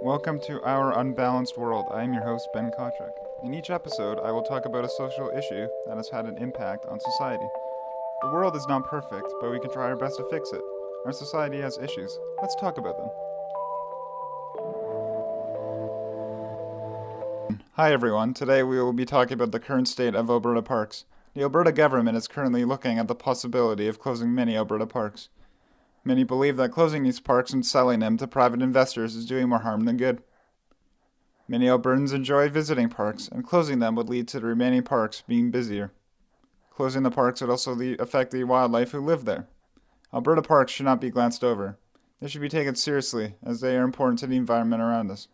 Welcome to Our Unbalanced World. I am your host, Ben Kawchuk. In each episode, I will talk about a social issue that has had an impact on society. The world is not perfect, but we can try our best to fix it. Our society has issues. Let's talk about them. Hi everyone. Today we will be talking about the current state of Alberta parks. The Alberta government is currently looking at the possibility of closing many Alberta parks. Many believe that closing these parks and selling them to private investors is doing more harm than good. Many Albertans enjoy visiting parks, and closing them would lead to the remaining parks being busier. Closing the parks would also affect the wildlife who live there. Alberta parks should not be glanced over. They should be taken seriously, as they are important to the environment around us.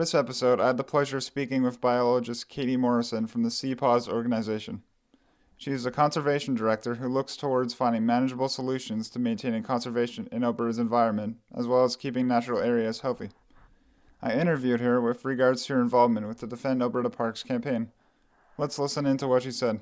This episode, I had the pleasure of speaking with biologist Katie Morrison from the CPAWS organization. She is a conservation director who looks towards finding manageable solutions to maintaining conservation in Alberta's environment, as well as keeping natural areas healthy. I interviewed her with regards to her involvement with the Defend Alberta Parks campaign. Let's listen into what she said.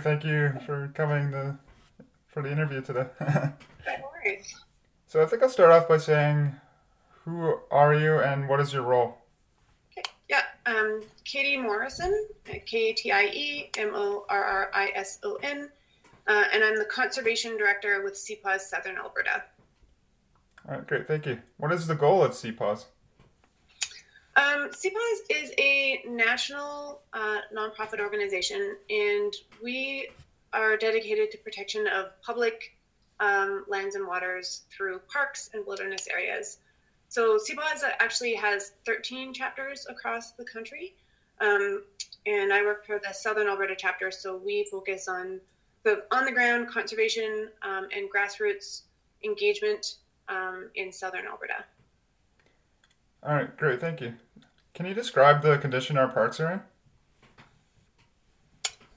Hi, how are you? Thank you for coming to, for the interview today. No worries. so I think I'll start off by saying, who are you and what is your role? Okay. Yeah. Um, Katie Morrison, K A T I E M O R R I S O N, uh, and I'm the conservation director with CPAWS Southern Alberta. All right, great, thank you. What is the goal of CPAWS? Um, CPAWS is a national uh, nonprofit organization, and we are dedicated to protection of public um, lands and waters through parks and wilderness areas. So CPAWS actually has 13 chapters across the country, um, and I work for the Southern Alberta chapter. So we focus on the on-the-ground conservation um, and grassroots engagement um, in Southern Alberta. All right, great, thank you. Can you describe the condition our parks are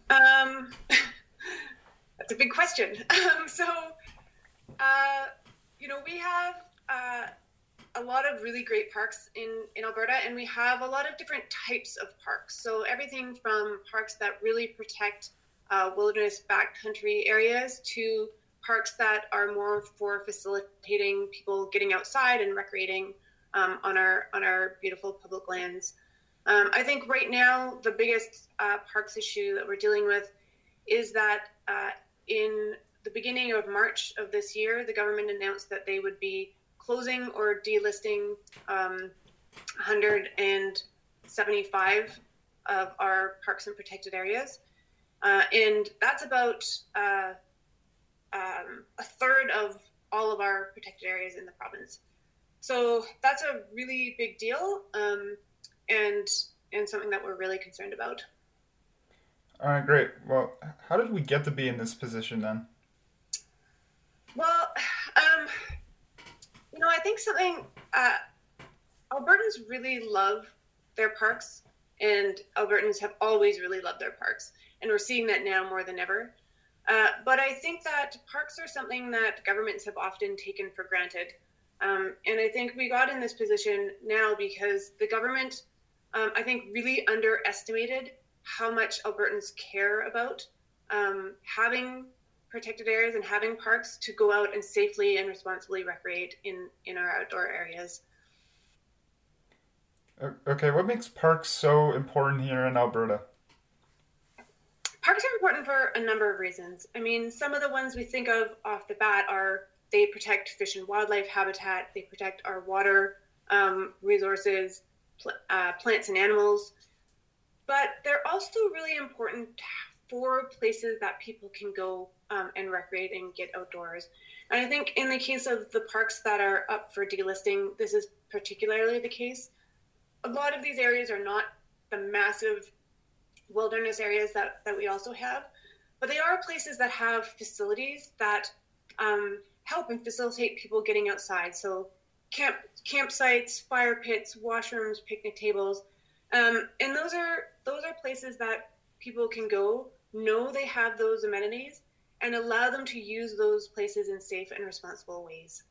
in? Um, that's a big question. Um, so, uh, you know, we have uh, a lot of really great parks in, in Alberta, and we have a lot of different types of parks. So, everything from parks that really protect uh, wilderness backcountry areas to parks that are more for facilitating people getting outside and recreating um, on our on our beautiful public lands. Um, I think right now the biggest uh, parks issue that we're dealing with is that uh, in the beginning of March of this year, the government announced that they would be closing or delisting um, 175 of our parks and protected areas, uh, and that's about uh, um, a third of all of our protected areas in the province. So that's a really big deal, um, and and something that we're really concerned about. All right, great. Well, how did we get to be in this position then? Well, um, you know, I think something uh, Albertans really love their parks, and Albertans have always really loved their parks, and we're seeing that now more than ever. Uh, but I think that parks are something that governments have often taken for granted. Um, and I think we got in this position now because the government, um, I think, really underestimated how much Albertans care about um, having protected areas and having parks to go out and safely and responsibly recreate in, in our outdoor areas. Okay, what makes parks so important here in Alberta? Parks are important for a number of reasons. I mean, some of the ones we think of off the bat are they protect fish and wildlife habitat, they protect our water um, resources, pl- uh, plants and animals, but they're also really important for places that people can go um, and recreate and get outdoors. And I think in the case of the parks that are up for delisting, this is particularly the case. A lot of these areas are not the massive wilderness areas that, that we also have, but they are places that have facilities that um, help and facilitate people getting outside. So camp campsites, fire pits, washrooms, picnic tables, um, and those are those are places that people can go, know they have those amenities, and allow them to use those places in safe and responsible ways.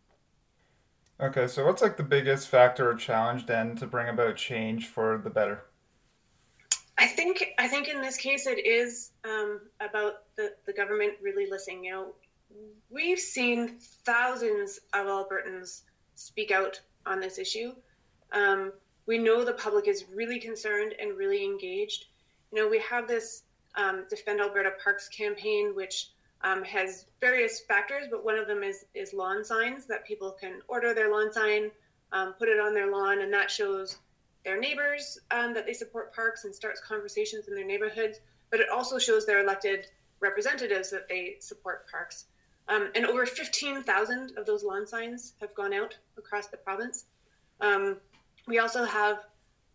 Okay, so what's like the biggest factor or challenge then to bring about change for the better? I think I think in this case it is um, about the, the government really listening. You know, we've seen thousands of Albertans speak out on this issue. Um, we know the public is really concerned and really engaged. You know, we have this um, Defend Alberta Parks campaign, which um, has various factors, but one of them is is lawn signs that people can order their lawn sign, um, put it on their lawn, and that shows their neighbors um, that they support parks and starts conversations in their neighborhoods. But it also shows their elected representatives that they support parks. Um, and over 15,000 of those lawn signs have gone out across the province. Um, we also have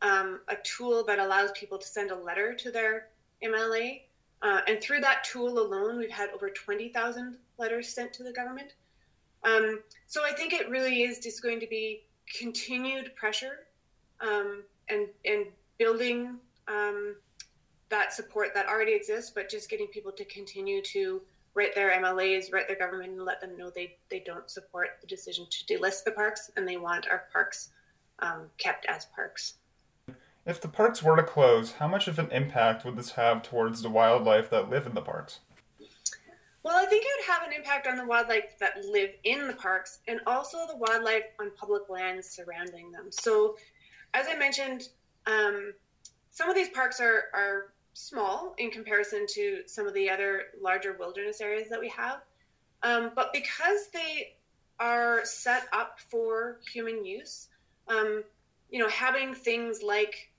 um, a tool that allows people to send a letter to their MLA. Uh, and through that tool alone, we've had over 20,000 letters sent to the government. Um, so I think it really is just going to be continued pressure um, and, and building um, that support that already exists, but just getting people to continue to write their MLAs, write their government, and let them know they, they don't support the decision to delist the parks and they want our parks um, kept as parks. If the parks were to close, how much of an impact would this have towards the wildlife that live in the parks? Well, I think it would have an impact on the wildlife that live in the parks and also the wildlife on public lands surrounding them. So, as I mentioned, um, some of these parks are, are small in comparison to some of the other larger wilderness areas that we have. Um, but because they are set up for human use, um, you know, having things like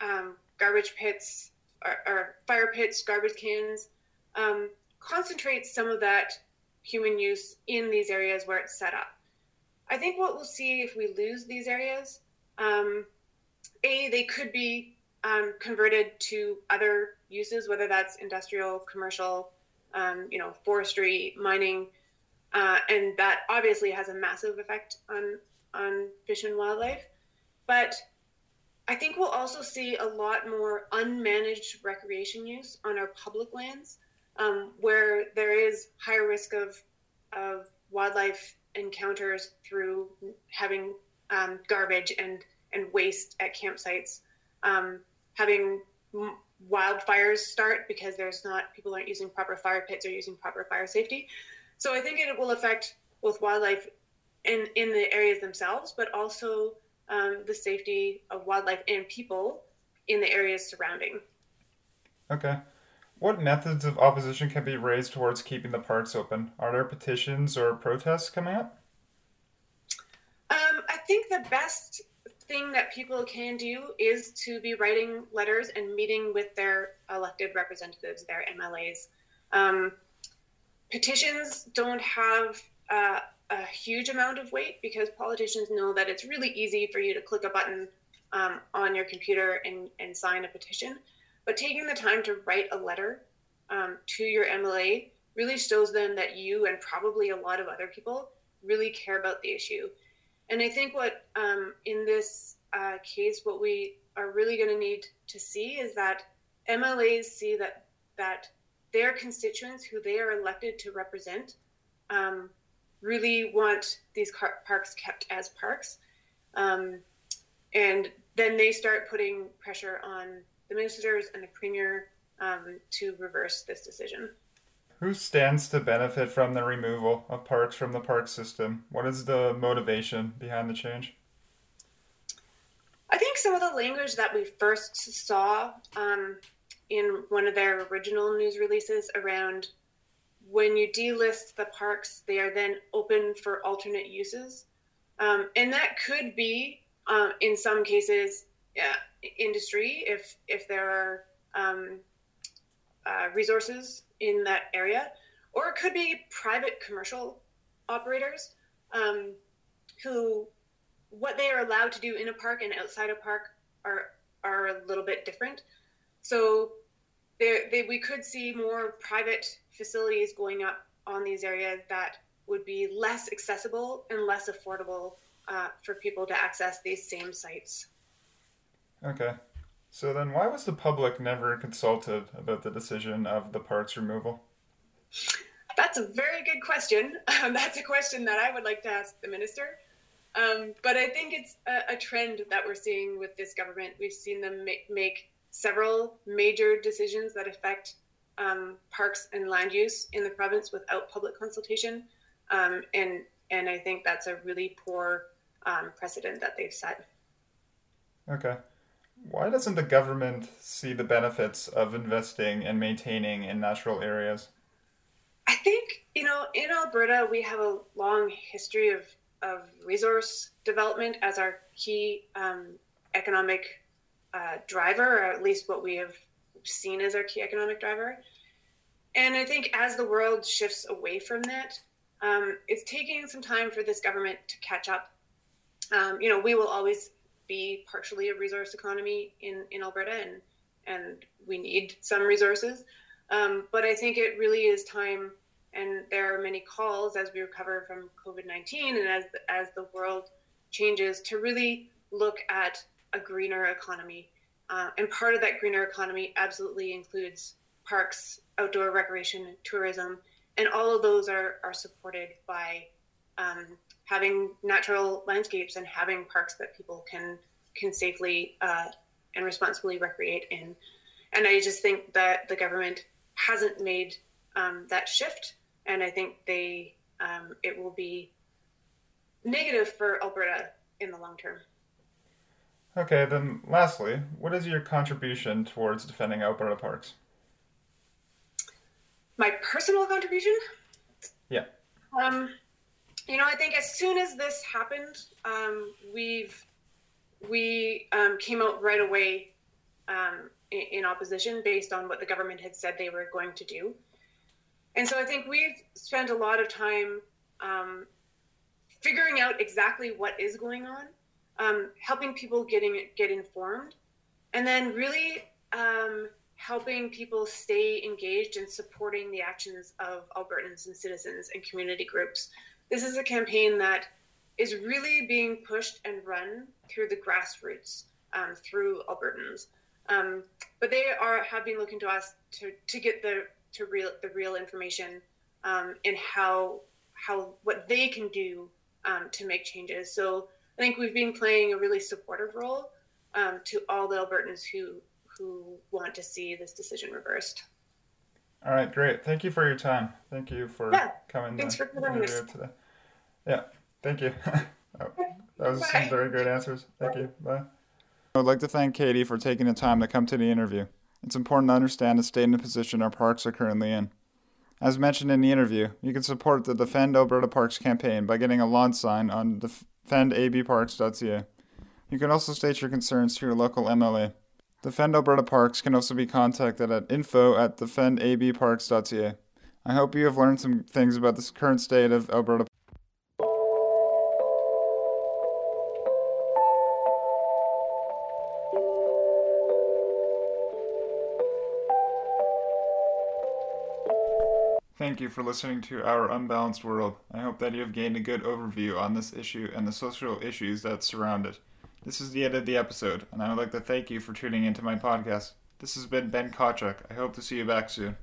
um, garbage pits or, or, fire pits, garbage cans, um, concentrates some of that human use in these areas where it's set up. I think what we'll see if we lose these areas, um, A, they could be um, converted to other uses, whether that's industrial, commercial, um, you know, forestry, mining, uh, and that obviously has a massive effect on on fish and wildlife. But I think we'll also see a lot more unmanaged recreation use on our public lands, um, where there is higher risk of of wildlife encounters through having um, garbage and and waste at campsites, um, having wildfires start because there's not people aren't using proper fire pits or using proper fire safety. So I think it will affect both wildlife in in the areas themselves, but also um, the safety of wildlife and people in the areas surrounding. Okay. What methods of opposition can be raised towards keeping the parks open? Are there petitions or protests coming up? Um, I think the best thing that people can do is to be writing letters and meeting with their elected representatives, their MLAs. Um, petitions don't have uh, a huge amount of weight because politicians know that it's really easy for you to click a button um, on your computer and, and sign a petition. But taking the time to write a letter um, to your MLA really shows them that you and probably a lot of other people really care about the issue. And I think what um, in this uh, case, what we are really going to need to see is that MLAs see that that their constituents, who they are elected to represent, um, really want these car- parks kept as parks. Um, and then they start putting pressure on the ministers and the premier um, to reverse this decision. Who stands to benefit from the removal of parks from the park system? What is the motivation behind the change? I think some of the language that we first saw um, in one of their original news releases around when you delist the parks, they are then open for alternate uses. Um, and that could be, um, in some cases, uh, industry if if there are um, uh, resources in that area, or it could be private commercial operators um, who what they are allowed to do in a park and outside a park are are a little bit different. So they, we could see more private facilities going up on these areas that would be less accessible and less affordable uh, for people to access these same sites. Okay. So then, why was the public never consulted about the decision of the park's removal? That's a very good question. Um, that's a question that I would like to ask the minister. Um, but I think it's a, a, trend that we're seeing with this government. We've seen them make, make several major decisions that affect um, parks and land use in the province without public consultation, um, and and I think that's a really poor um, precedent that they've set. Okay. Why doesn't the government see the benefits of investing and maintaining in natural areas? I think, you know, in Alberta, we have a long history of, of resource development as our key um, economic uh, driver, or at least what we have seen as our key economic driver. And I think as the world shifts away from that, um, it's taking some time for this government to catch up. Um, you know, we will always be partially a resource economy in, in Alberta, and and we need some resources. Um, but I think it really is time, and there are many calls as we recover from COVID nineteen, and as as the world changes, to really look at a greener economy. Uh, and part of that greener economy absolutely includes parks, outdoor recreation, tourism, and all of those are are supported by um, having natural landscapes and having parks that people can can safely uh, and responsibly recreate in. And I just think that the government hasn't made um, that shift, and I think they um, it will be negative for Alberta in the long term. Okay, then lastly, what is your contribution towards defending Alberta parks? My personal contribution? Yeah. Um, you know, I think as soon as this happened, um, we've we um, came out right away um, in, in, opposition based on what the government had said they were going to do. And so I think we've spent a lot of time um, figuring out exactly what is going on, um, helping people getting get informed, and then really um, helping people stay engaged and supporting the actions of Albertans and citizens and community groups this is a campaign that is really being pushed and run through the grassroots, um, through Albertans. Um, but they are have been looking to us to, to get the to real the real information um, and how how what they can do um, to make changes. So I think we've been playing a really supportive role um, to all the Albertans who who want to see this decision reversed. All right, great. Thank you for your time. Thank you for yeah, coming thanks for coming today. Yeah, thank you. Oh, that was Bye. some very great answers. Thank you. Bye. I would like to thank Katie for taking the time to come to the interview. It's important to understand the state and the position our parks are currently in. As mentioned in the interview, you can support the Defend Alberta Parks campaign by getting a lawn sign on defendabparks.ca. You can also state your concerns to your local MLA. Defend Alberta Parks can also be contacted at info at defendabparks.ca. I hope you have learned some things about the current state of Alberta. Thank you for listening to Our Unbalanced World. I hope that you have gained a good overview on this issue and the social issues that surround it. This is the end of the episode, and I would like to thank you for tuning into my podcast. This has been Ben Kawchuk. I hope to see you back soon.